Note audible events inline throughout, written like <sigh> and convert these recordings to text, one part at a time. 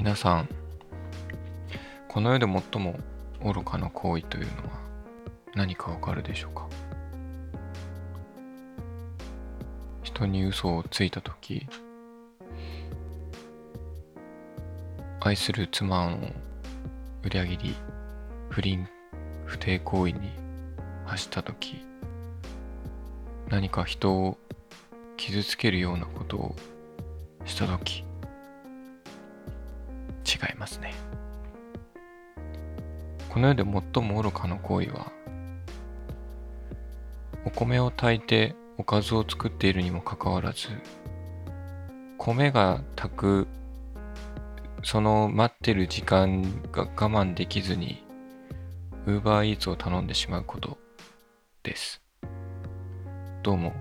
皆さんこの世で最も愚かな行為というのは何かわかるでしょうか？人に嘘をついたとき愛する妻の裏切り不倫不貞行為に走ったとき何か人を傷つけるようなことをしたとき違いますね。この世で最も愚かな行為はお米を炊いておかずを作っているにもかかわらず米が炊くその待ってる時間が我慢できずにウーバーイーツを頼んでしまうことです。どうも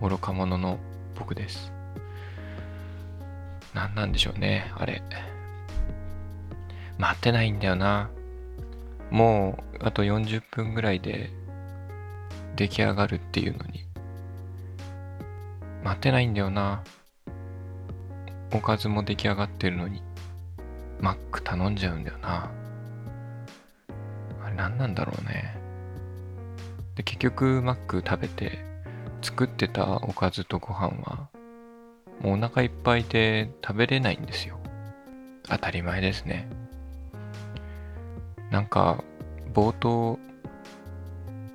愚か者の僕です。何なんでしょうねあれ。待てないんだよな。もうあと40分ぐらいで出来上がるっていうのに。待てないんだよな。おかずも出来上がってるのに。マック頼んじゃうんだよな。あれ何なんだろうね。で結局マック食べて作ってたおかずとご飯はもうお腹いっぱいで食べれないんですよ。当たり前ですね。なんか冒頭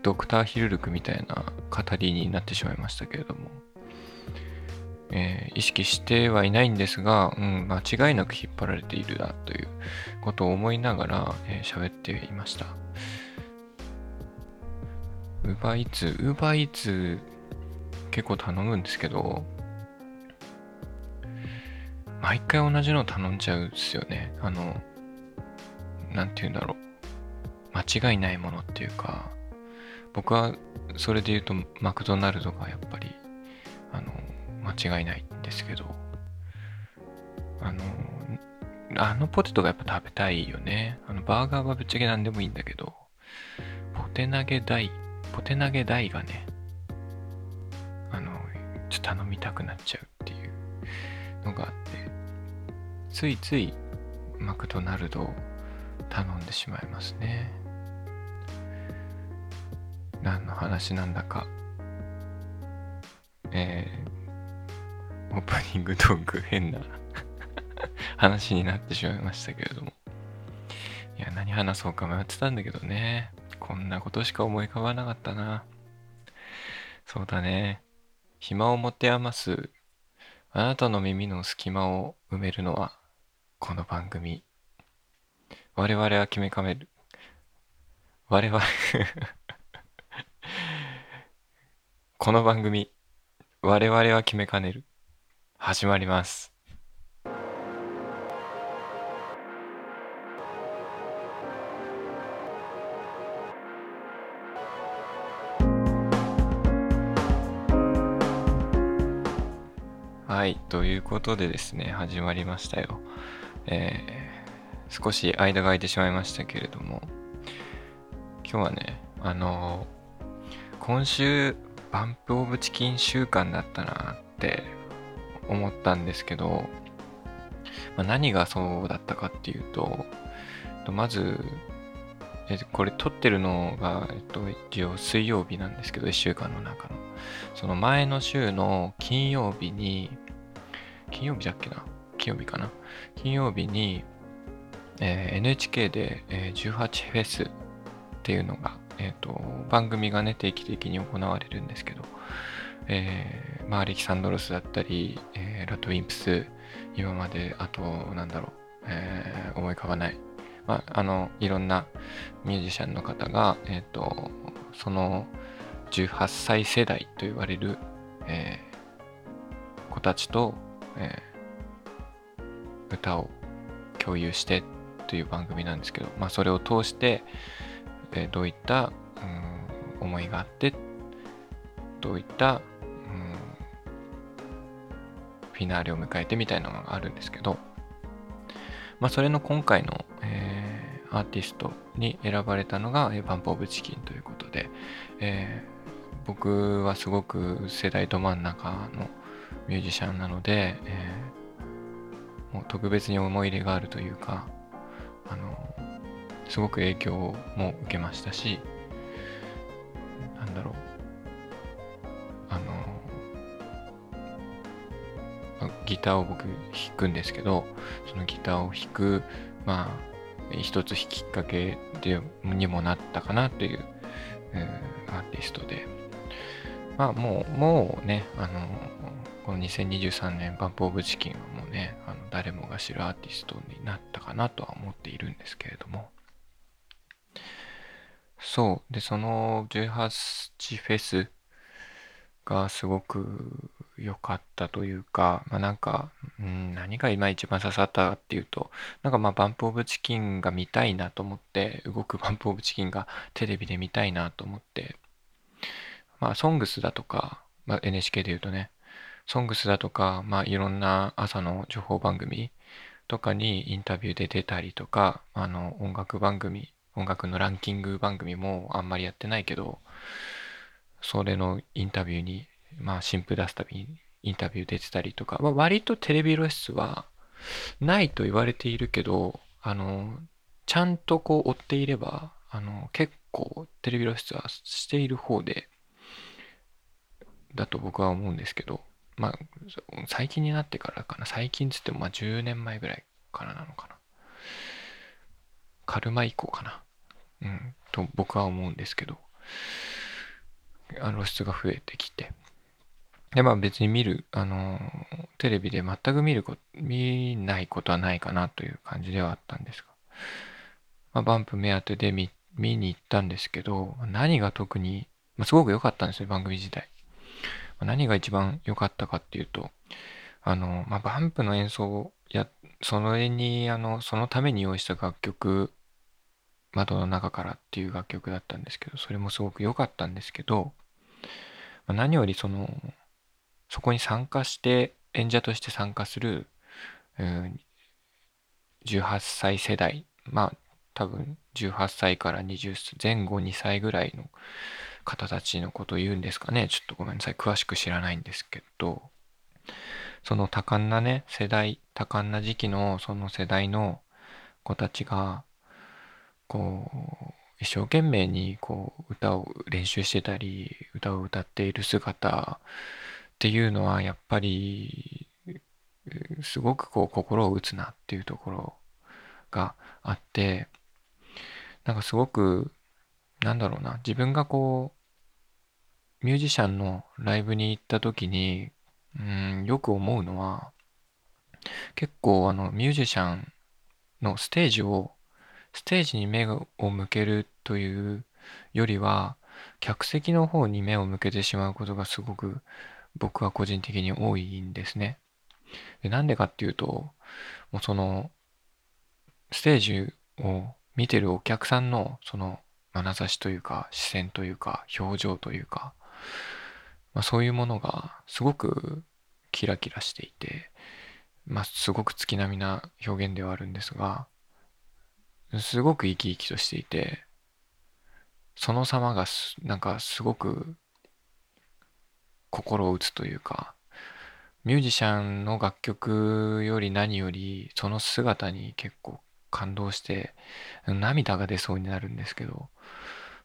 ドクターヒルルクみたいな語りになってしまいましたけれども、えー、意識してはいないんですが、うん、間違いなく引っ張られているなということを思いながら喋、えー、っていました。ウーバーイーツ、ウーバーイーツ結構頼むんですけど、毎回同じの頼んじゃうんですよね。あの、なんて言うんだろう。間違いないものっていうか、僕はそれで言うとマクドナルドがやっぱり、あの、間違いないんですけど、あの、あのポテトがやっぱ食べたいよね。あの、バーガーはぶっちゃけ何でもいいんだけど、ポテ投げ大、ポテ投げ大がね、あの、ちょっと頼みたくなっちゃうっていうのがあって、ついついマクドナルドを頼んでしまいますね。何の話なんだか。えー、オープニングトーク変な <laughs> 話になってしまいましたけれども。いや、何話そうか迷ってたんだけどね。こんなことしか思い浮かばなかったな。そうだね。暇を持て余すあなたの耳の隙間を埋めるのはこの番組。我々は決めかめる。我々この番組、我々は決めかねる。始まります。はい、ということでですね、始まりましたよ。えー、少し間が空いてしまいましたけれども、今日はね、あのー、今週バンプオブチキン週間だったなって思ったんですけど、まあ、何がそうだったかっていうと、まず、えこれ撮ってるのが、えっと、一応水曜日なんですけど、1週間の中の。その前の週の金曜日に、金曜日だっけな？金曜日かな？金曜日に、えー、NHK で、えー、18フェスっていうのがえっ、ー、と、番組がね、定期的に行われるんですけど、えー、まあ、アレキサンドロスだったり、えー、ラトウィンプス、今まで、あと、なんだろう、えー、思い浮かばない。まあ、あの、いろんなミュージシャンの方が、えっ、ー、と、その18歳世代と言われる、えー、子たちと、えー、歌を共有してという番組なんですけど、まあ、それを通して、えどういった、うん、思いがあってどういった、うん、フィナーレを迎えてみたいなのがあるんですけど、まあ、それの今回の、えー、アーティストに選ばれたのが、えー、バンプ・オブ・チキンということで、えー、僕はすごく世代ど真ん中のミュージシャンなので、えー、もう特別に思い入れがあるというか、あの、すごく影響も受けましたし、なんだろう、あの、ギターを僕弾くんですけど、そのギターを弾く、まあ、一つきっかけでにもなったかなという、うんアーティストで、まあもう、もうね、あの、この2023年バンプオブチキンはもうね、あの誰もが知るアーティストになったかなとは思っているんですけれども。そう。で、その18フェスがすごく良かったというか、まあなんか、ん、何が今一番刺さったかっていうと、なんかまあバンプオブチキンが見たいなと思って、動くバンプオブチキンがテレビで見たいなと思って、まあソングスだとか、まあ NHK で言うとね、ソングスだとか、まあいろんな朝の情報番組とかにインタビューで出たりとか、あの音楽番組、音楽のランキング番組もあんまりやってないけど、それのインタビューに、まあ新譜出すたびにインタビュー出てたりとか、まあ、割とテレビ露出はないと言われているけど、あの、ちゃんとこう追っていれば、あの、結構テレビ露出はしている方で、だと僕は思うんですけど、まあ、最近になってからかな。最近つっても、まあ10年前ぐらいからなのかな。カルマ以降かな。うん、と僕は思うんですけど、あ露出が増えてきて。で、まあ別に見る、あの、テレビで全く見ること、見ないことはないかなという感じではあったんですが、まあ、バンプ目当てで見、見に行ったんですけど、何が特に、まあ、すごく良かったんですよ、番組自体ま。何が一番良かったかっていうと、あの、まあ、バンプの演奏をや、それに、あの、そのために用意した楽曲、窓の中からっていう楽曲だったんですけど、それもすごく良かったんですけど、ま、何よりその、そこに参加して、演者として参加する、うん、18歳世代、まあ、多分18歳から20前後2歳ぐらいの方たちのことを言うんですかね。ちょっとごめんなさい。詳しく知らないんですけど、その多感なね、世代、多感な時期のその世代の子たちが、こう、一生懸命にこう歌を練習してたり、歌を歌っている姿っていうのはやっぱりすごくこう心を打つなっていうところがあって、なんかすごくなんだろうな、自分がこう、ミュージシャンのライブに行った時に、うん、よく思うのは、結構あの、ミュージシャンのステージを、ステージに目を向けるというよりは、客席の方に目を向けてしまうことがすごく僕は個人的に多いんですね。でなんでかっていうと、もうその、ステージを見てるお客さんのその眼差しというか視線というか表情というか、まあ、そういうものがすごくキラキラしていて、まあ、すごく月並みな表現ではあるんですがすごく生き生きとしていてその様がなんかすごく心を打つというかミュージシャンの楽曲より何よりその姿に結構感動して涙が出そうになるんですけど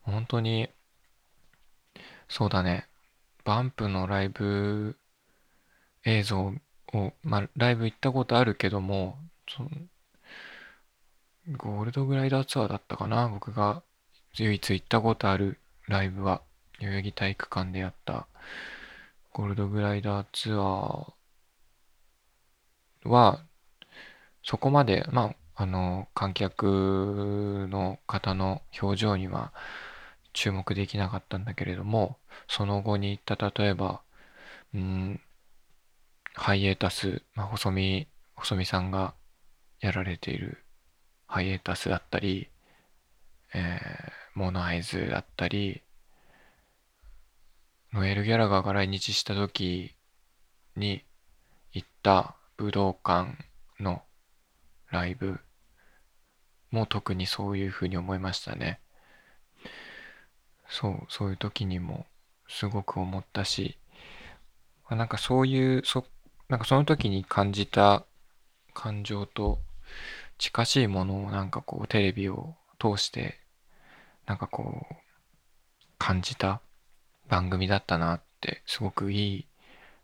本当にそうだね。バンプのライブ映像を、まあ、ライブ行ったことあるけどもそのゴールドグライダーツアーだったかな？僕が唯一行ったことあるライブは代々木体育館でやった。ゴールドグライダーツアーはそこまでまああの、観客の方の表情には注目できなかったんだけれども、その後に行った例えば、うん、ハイエータス、まあ、細見、細見さんがやられているハイエータスだったり、えー、モノアイズだったり、ノエル・ギャラガーが来日した時に行った武道館のライブも特にそういうふうに思いましたね。そう、そういう時にもすごく思ったし、なんかそういう、そ、なんかその時に感じた感情と近しいものをなんかこうテレビを通してなんかこう感じた番組だったなってすごくいい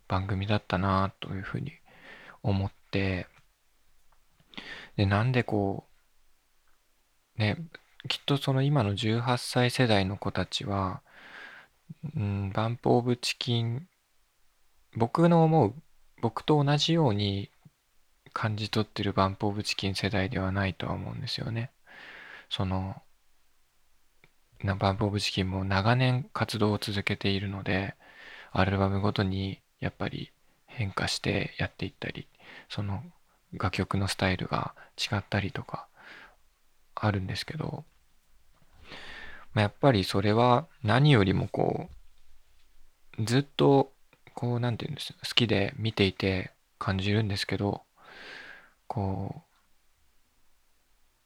番組だったなというふうに思ってでなんでこうねきっとその今の18歳世代の子たちは、うん、バンプ・オブ・チキン僕の思う僕と同じように感じ取ってるバンプ・オブ・チキン世代ではないとは思うんですよね。そのバンプ・オブ・チキンも長年活動を続けているのでアルバムごとにやっぱり変化してやっていったりその楽曲のスタイルが違ったりとかあるんですけど、まあ、やっぱりそれは何よりもこうずっとこう何て言うんです好きで見ていて感じるんですけどこ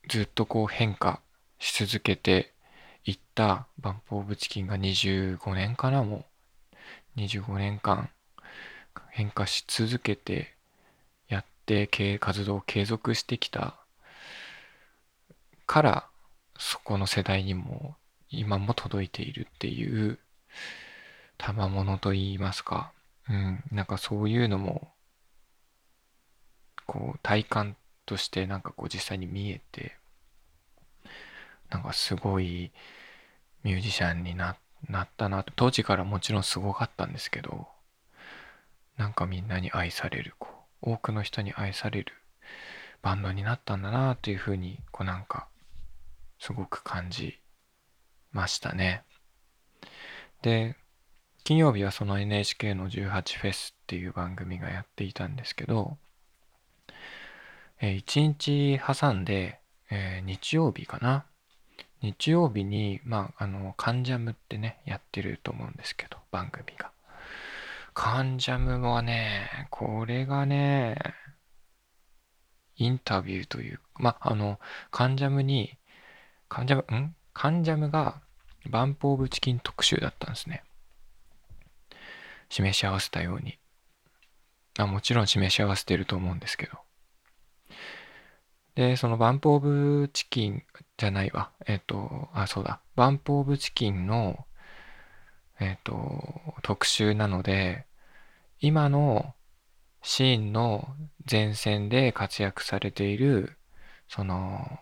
うずっとこう変化し続けていったバンプ・オブ・チキンが25年かなもう。25年間変化し続けてやって活動を継続してきたからそこの世代にも今も届いているっていう賜物といいますか、うん、なんかそういうのもこう体感としてなんかこう実際に見えてなんかすごいミュージシャンになったなと。当時からもちろんすごかったんですけどなんかみんなに愛されるこう多くの人に愛されるバンドになったんだなというふうにこうなんかすごく感じましたね。で金曜日はその NHK の18フェスっていう番組がやっていたんですけどえ、1日挟んで、えー、日曜日かな。日曜日に、まあ、あの、カンジャムってね、やってると思うんですけど、番組が。カンジャムはね、これがね、インタビューという、まあ、あの、カンジャムに、カンジャム、ん？カンジャムがバンプオブチキン特集だったんですね。示し合わせたように。あもちろん示し合わせてると思うんですけど。で、そのバンプオブチキンじゃないわ。えっ、と、あ、そうだ。バンプオブチキンの、えっ、と、特集なので、今のシーンの前線で活躍されている、その、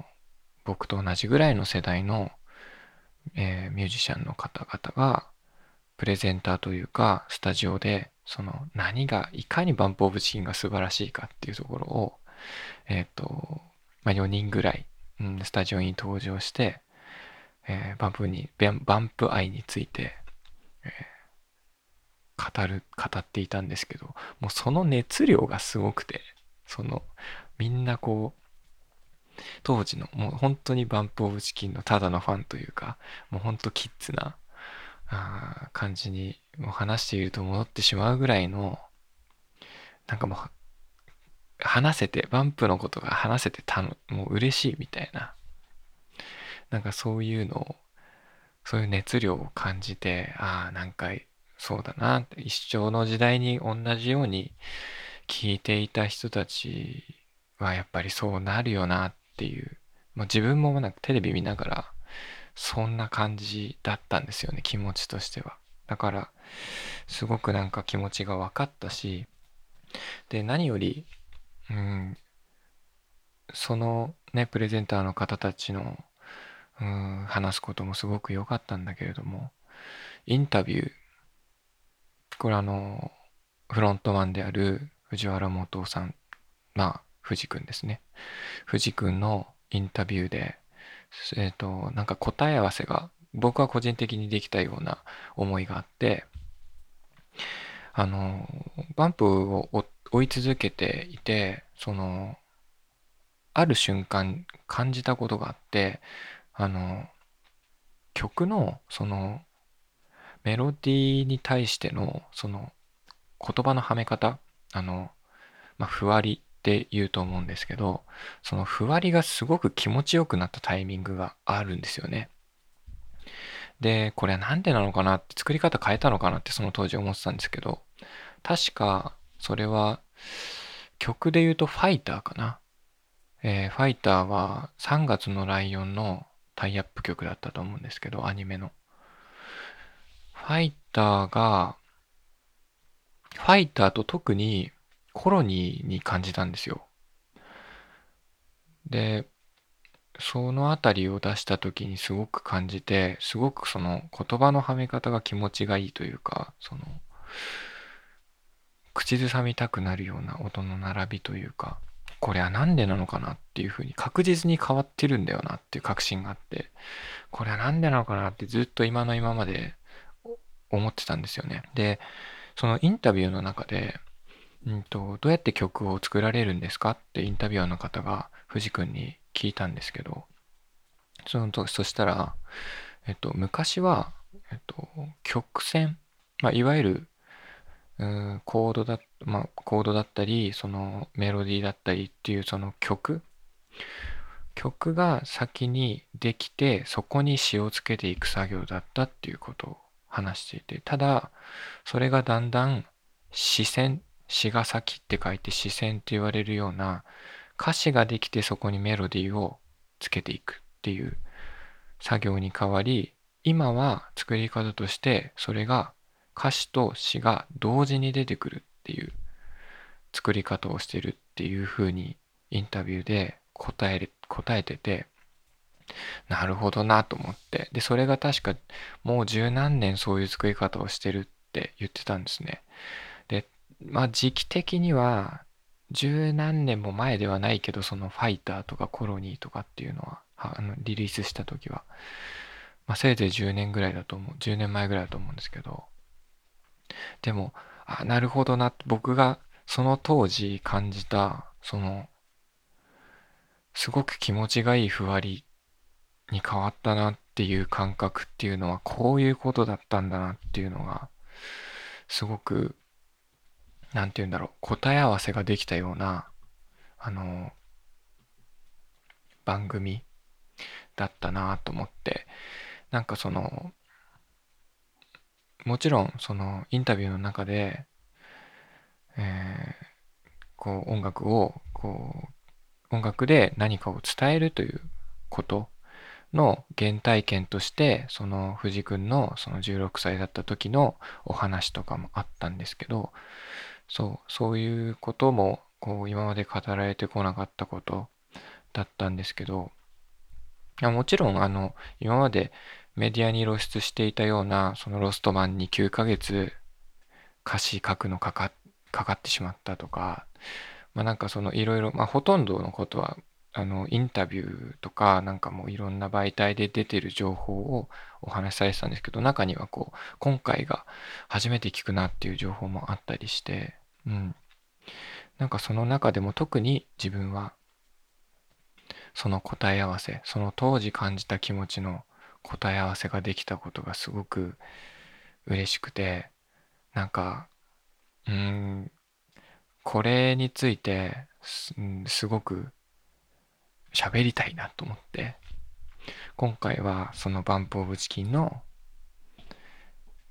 僕と同じぐらいの世代の、えー、ミュージシャンの方々が、プレゼンターというか、スタジオで、その何が、いかにバンプオブチキンが素晴らしいかっていうところを、えっ、ー、と、まあ、4人ぐらい、うん、スタジオに登場して、えー、バンプに、バンプ愛について、えー、語る、語っていたんですけど、もうその熱量がすごくて、その、みんなこう、当時の、もう本当にバンプオブチキンのただのファンというか、もう本当キッズな、あ感じにもう話していると戻ってしまうぐらいの、なんかもう話せて、バンプのことが話せてたの、もう嬉しいみたいな。なんかそういうのを、そういう熱量を感じて、ああ、なんかそうだなって、一生の時代に同じように聞いていた人たちはやっぱりそうなるよなっていう。まあ、自分もなんかテレビ見ながら、そんな感じだったんですよね、気持ちとしては。だから、すごくなんか気持ちが分かったし、で、何より、うん、そのね、プレゼンターの方たちの、うん、話すこともすごく良かったんだけれども、インタビュー、これあの、フロントマンである藤原元さん、まあ、藤君ですね。藤君のインタビューで、えっ、ー、と、なんか答え合わせが僕は個人的にできたような思いがあって、あの、バンプを追っ追い続けていて、その、ある瞬間感じたことがあって、あの、曲の、その、メロディーに対しての、その、言葉のはめ方、あの、まあ、ふわりって言うと思うんですけど、そのふわりがすごく気持ちよくなったタイミングがあるんですよね。で、これはなんでなのかなって、作り方変えたのかなってその当時思ってたんですけど、確か、それは、曲で言うとファイターかな。えー、ファイターは3月のライオンのタイアップ曲だったと思うんですけど、アニメの。ファイターが、ファイターと特にコロニーに感じたんですよ。で、そのあたりを出した時にすごく感じて、すごくその言葉のはめ方が気持ちがいいというか、その、口ずさみたくなるような音の並びというか、これは何でなのかなっていうふうに確実に変わってるんだよなっていう確信があって、これは何でなのかなってずっと今の今まで思ってたんですよね。で、そのインタビューの中で、うんと、どうやって曲を作られるんですかってインタビュアーの方が藤君に聞いたんですけど、その時、そしたら、えっと、昔は、えっと、曲線、まあ、いわゆる、うんコードだ、まあ、コードだったり、そのメロディーだったりっていうその曲、曲が先にできて、そこに詞をつけていく作業だったっていうことを話していて、ただ、それがだんだん視線、詞が先って書いて視線って言われるような歌詞ができてそこにメロディーをつけていくっていう作業に変わり、今は作り方としてそれが歌詞と詩が同時に出てくるっていう作り方をしてるっていうふうにインタビューで答え答えてて、なるほどなと思って。で、それが確かもう十何年そういう作り方をしてるって言ってたんですね。で、まあ時期的には十何年も前ではないけど、そのファイターとかコロニーとかっていうのは、あのリリースした時は、まあ、せいぜい10年ぐらいだと思う。10年前ぐらいだと思うんですけど、でも、あ、なるほどな、僕がその当時感じた、その、すごく気持ちがいいふわりに変わったなっていう感覚っていうのは、こういうことだったんだなっていうのが、すごくなんて言うんだろう、答え合わせができたような、あの、番組だったなと思って、なんかその、もちろんそのインタビューの中で、えー、こう音楽を、こう、音楽で何かを伝えるということの原体験として、その藤君のその16歳だった時のお話とかもあったんですけど、そう、そういうことも、こう、今まで語られてこなかったことだったんですけど、もちろん、あの、今までメディアに露出していたような、そのロストマンに9ヶ月歌詞書くのかかかかってしまったとか、まあなんかそのいろいろ、まあほとんどのことは、あの、インタビューとか、なんかもういろんな媒体で出てる情報をお話しされてたんですけど、中にはこう、今回が初めて聞くなっていう情報もあったりして、うん。なんかその中でも特に自分は、その答え合わせ、その当時感じた気持ちの答え合わせができたことがすごく嬉しくて、なんか、うん、これについてす、すごく喋りたいなと思って、今回はそのバンプオブチキンの、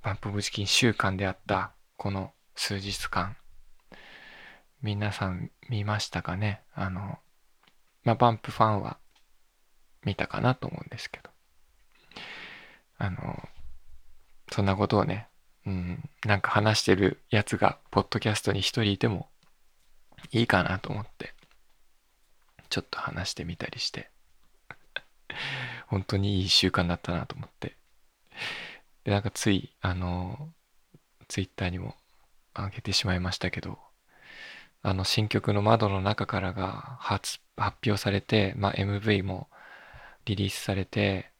バンプオブチキン週間であったこの数日間、皆さん見ましたかね？あの、まあ、バンプファンは見たかなと思うんですけど。あの、そんなことをね、うん、なんか話してるやつが、ポッドキャストに一人いてもいいかなと思って、ちょっと話してみたりして、<laughs> 本当にいい習慣だったなと思って。で、なんかつい、あの、ツイッターにも上げてしまいましたけど、あの新曲の窓の中からが発表されて、まあ、MV もリリースされて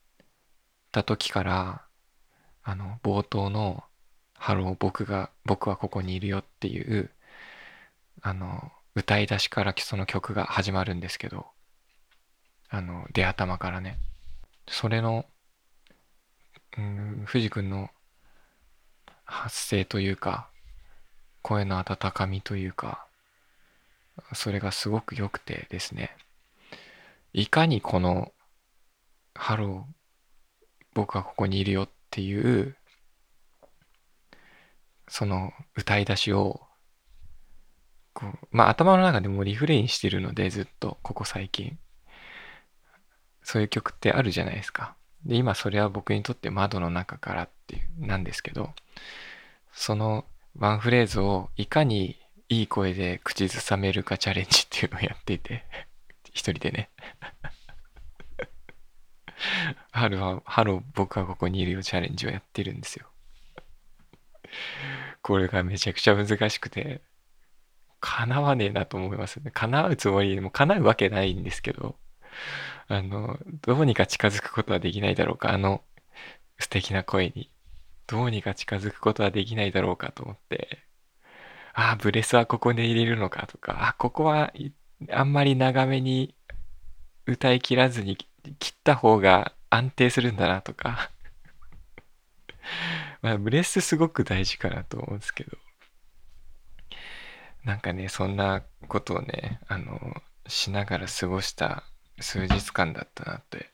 た時から、あの、冒頭の、ハロー、僕が、僕はここにいるよっていう、あの、歌い出しからその曲が始まるんですけど、あの、出頭からね。それの、うん、藤君の発声というか、声の温かみというか、それがすごく良くてですね、いかにこの、ハロー、僕はここにいるよっていう、その歌い出しをこう、まあ頭の中でもリフレインしてるのでずっとここ最近。そういう曲ってあるじゃないですか。で、今それは僕にとって窓の中からっていう、なんですけど、そのワンフレーズをいかにいい声で口ずさめるかチャレンジっていうのをやっていて、<laughs> 一人でね。<laughs> ハロー、僕はここにいるよチャレンジをやってるんですよ。これがめちゃくちゃ難しくて、敵わねえなと思いますね。敵うつもりでも敵うわけないんですけど、あの、どうにか近づくことはできないだろうか、あの素敵な声に。どうにか近づくことはできないだろうかと思って、ああ、ブレスはここで入れるのかとか、あ、ここはあんまり長めに歌い切らずに切った方が安定するんだなとか <laughs> まあ、ブレスすごく大事かなと思うんですけど、なんかね、そんなことをね、あの、しながら過ごした数日間だったなって、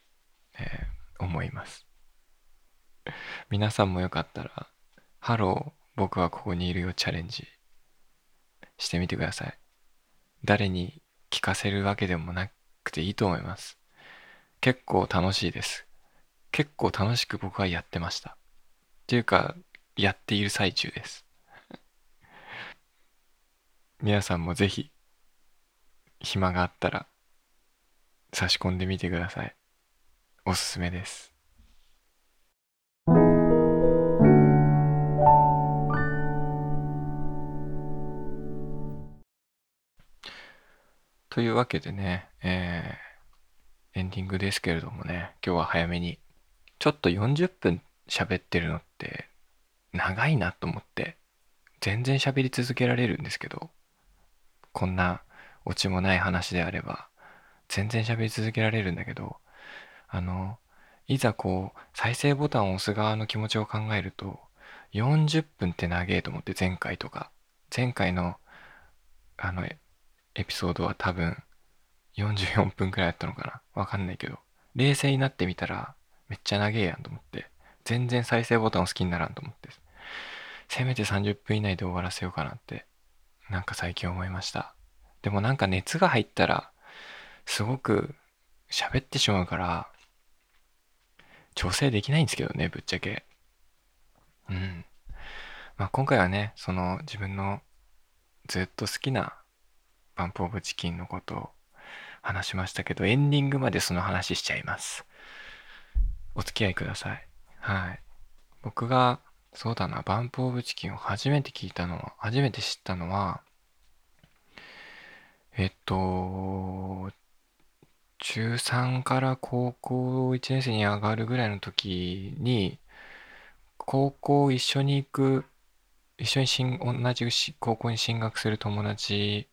えー、思います。皆さんもよかったら、ハロー、僕はここにいるよチャレンジしてみてください。誰に聞かせるわけでもなくていいと思います。結構楽しいです。結構楽しく僕はやってました。っていうか、やっている最中です。皆さんもぜひ、暇があったら、差し込んでみてください。おすすめです。というわけでね、えー、エンディングですけれどもね、今日は早めに、ちょっと40分喋ってるのって長いなと思って全然喋り続けられるんですけどこんなオチもない話であれば全然喋り続けられるんだけどあのいざこう再生ボタンを押す側の気持ちを考えると40分って長えと思って前回とか。前回のあのエピソードは多分44分くらいだったのかな？わかんないけど冷静になってみたらめっちゃ長えやんと思って全然再生ボタンを好きにならんと思って、せめて30分以内で終わらせようかなって、なんか最近思いました。でもなんか熱が入ったら、すごく喋ってしまうから、調整できないんですけどね、ぶっちゃけ。うん。まあ今回はね、その自分のずっと好きなバンプオブチキンのことを話しましたけど、エンディングまでその話しちゃいます。お付き合いください。はい。僕が、そうだな、バンプオブチキンを初めて聞いたのは、初めて知ったのは、えっと、中3から高校1年生に上がるぐらいの時に、高校一緒に行く、一緒にしん同じ高校に進学する友達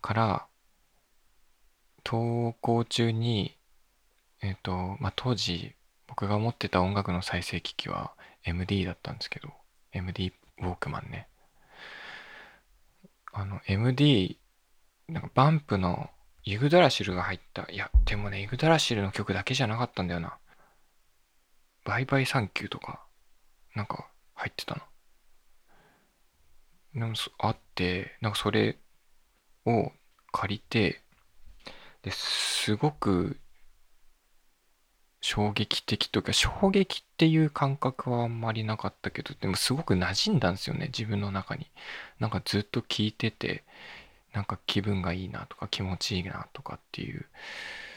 から、登校中に、えっと、まあ、当時、僕が持ってた音楽の再生機器は MD だったんですけど、MD ウォークマンね。あの、MD、なんかバンプのユグドラシルが入った。いや、でもね、ユグドラシルの曲だけじゃなかったんだよな。バイバイサンキューとか、なんか入ってたな。でもあって、なんかそれを借りて、ですごく衝撃的というか、衝撃っていう感覚はあんまりなかったけど、でもすごく馴染んだんですよね、自分の中に。なんかずっと聞いてて、なんか気分がいいなとか気持ちいいなとかっていう、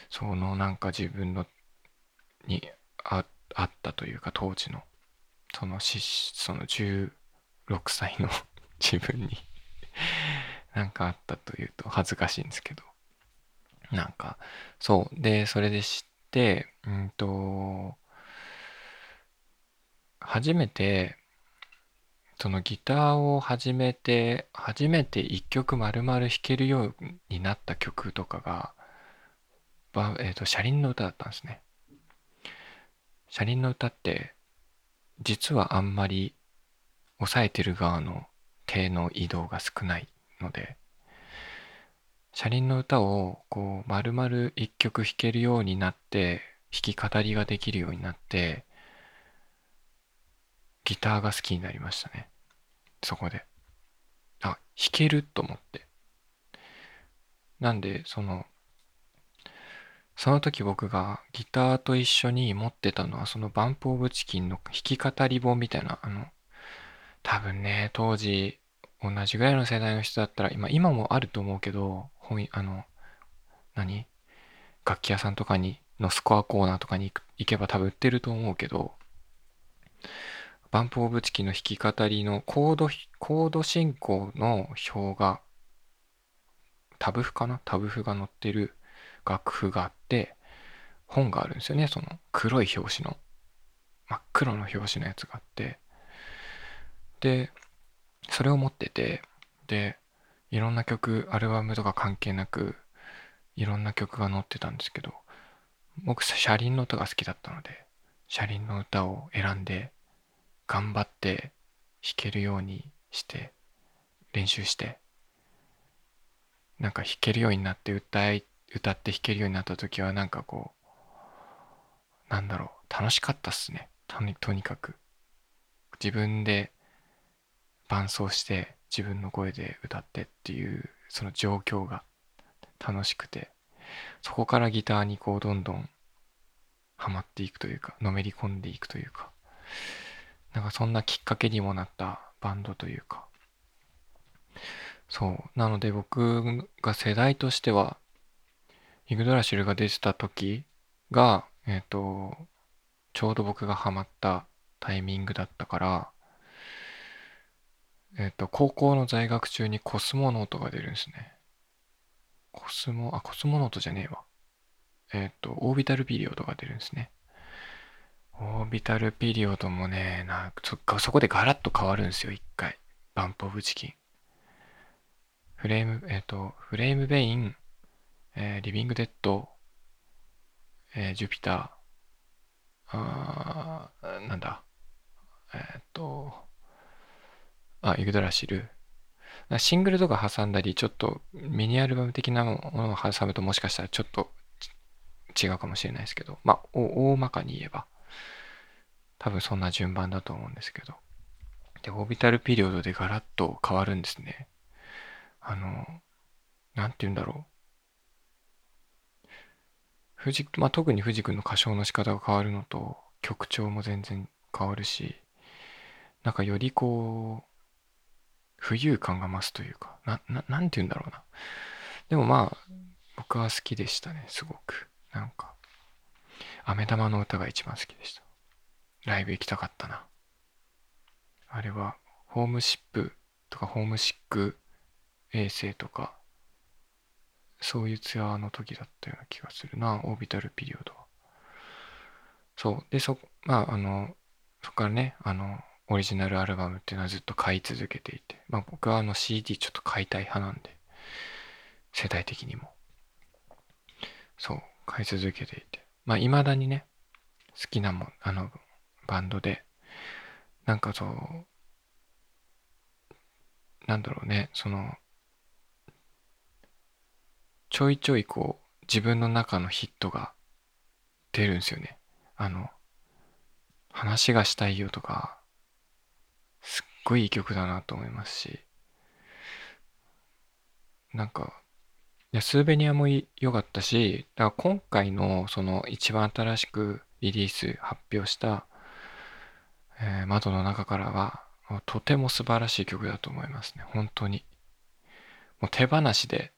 そのなんか自分のにああったというか、当時の、そのし、その16歳の自分になんかあったというと恥ずかしいんですけど。なんか、そう。で、それで知って、うんと、初めて、そのギターを始めて、初めて一曲丸々弾けるようになった曲とかが、ばえっ、と、車輪の歌だったんですね。車輪の歌って、実はあんまり抑えてる側の手の移動が少ないので、車輪の歌をこう丸々一曲弾けるようになって弾き語りができるようになってギターが好きになりましたね。そこで。あ弾けると思って。なんで、その、その時僕がギターと一緒に持ってたのは、そのバンプオブチキンの弾き語り本みたいな、あの、多分ね、当時、同じぐらいの世代の人だったら、今、今もあると思うけど、本、あの、何？楽器屋さんとかに、のスコアコーナーとかに行けば多分売ってると思うけど、バンプオブチキの弾き語りのコード、コード進行の表が、タブ譜かな？タブ譜が載ってる楽譜があって、本があるんですよね。その黒い表紙の、真っ黒の表紙のやつがあって、で、それを持ってて、で、いろんな曲、アルバムとか関係なく、いろんな曲が載ってたんですけど、僕、車輪の歌が好きだったので、車輪の歌を選んで、頑張って弾けるようにして、練習して、なんか弾けるようになって歌い、歌って弾けるようになった時は、なんかこう、なんだろう、楽しかったっすね。とにとにかく。自分で伴奏して自分の声で歌ってっていうその状況が楽しくてそこからギターにこうどんどんハマっていくというかのめり込んでいくというかなんかそんなきっかけにもなったバンドというか。そう。なので僕が世代としてはイグドラシルが出てた時がえっ、ー、とちょうど僕がハマったタイミングだったからえっ、と、高校の在学中にコスモノートが出るんですね。コスモ、あ、コスモノートじゃねえわ。えっ、と、オービタルピリオドが出るんですね。オービタルピリオドもね、なんかそそこでガラッと変わるんですよ、一回。バンプオブチキン。フレーム、えっ、と、フレームベイン、えー、リビングデッド、えー、ジュピター、あーなんだ、えっ、と、あ、ユグドラシル。シングルとか挟んだり、ちょっとミニアルバム的なものを挟むともしかしたらちょっと違うかもしれないですけど、まあ、大まかに言えば、多分そんな順番だと思うんですけど。で、オービタルピリオドでガラッと変わるんですね。あの、なんて言うんだろう。藤まあ、特に藤君の歌唱の仕方が変わるのと、曲調も全然変わるし、なんかよりこう、浮遊感が増すというか、な、な、なんて言うんだろうな。でもまあ、僕は好きでしたね、すごく。なんか、飴玉の歌が一番好きでした。ライブ行きたかったな。あれは、ホームシップとか、ホームシック衛星とか、そういうツアーの時だったような気がするな、オービタルピリオドは。そう。で、そ、まあ、あの、そこからね、あの、オリジナルアルバムっていうのはずっと買い続けていて、まあ僕はあの CD ちょっと買いたい派なんで、世代的にも。そう、買い続けていて。まあ未だにね、好きなもん、あの、バンドで、なんかそう、なんだろうね、その、ちょいちょいこう、自分の中のヒットが出るんですよね。あの、話がしたいよとか、ごいいい曲だなと思いますし、なんか、いや、スーベニアも良かったし、だから今回のその一番新しくリリース発表した、えー、窓の中からは、とても素晴らしい曲だと思いますね。本当に。もう手放しで、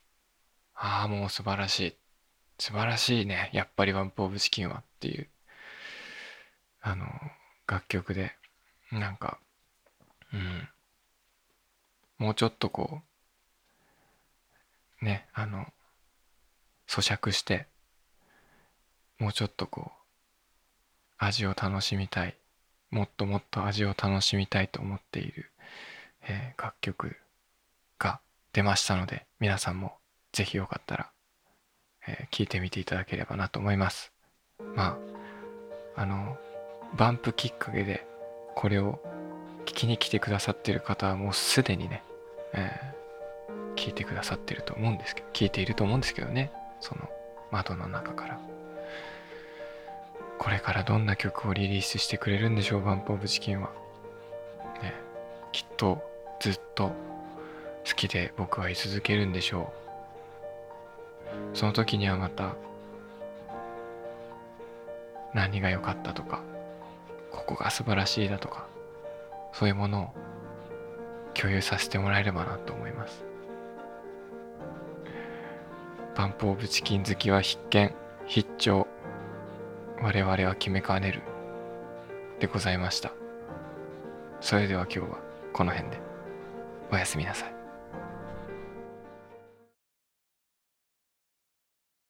ああ、もう素晴らしい。素晴らしいね。やっぱりワンプオブチキンはっていう、あの、楽曲で、なんか、うん。もうちょっとこう、ね、あの、咀嚼して、もうちょっとこう、味を楽しみたい。もっともっと味を楽しみたいと思っている、えー、楽曲が出ましたので、皆さんもぜひよかったら、えー、聞いてみていただければなと思います。まあ、あの、バンプきっかけでこれを聞きに来てくださってる方はもうすでにね、えー、聞いてくださってると思うんですけど、聞いていると思うんですけどね、その窓の中から。これからどんな曲をリリースしてくれるんでしょう、バンプオブチキンは。ね、きっとずっと好きで僕は居続けるんでしょうその時にはまた何が良かったとかここが素晴らしいだとかそういうものを共有させてもらえればなと思います。バンプオブチキン好きは必見必聴我々は決めかねるでございました。それでは今日はこの辺で。おやすみなさい。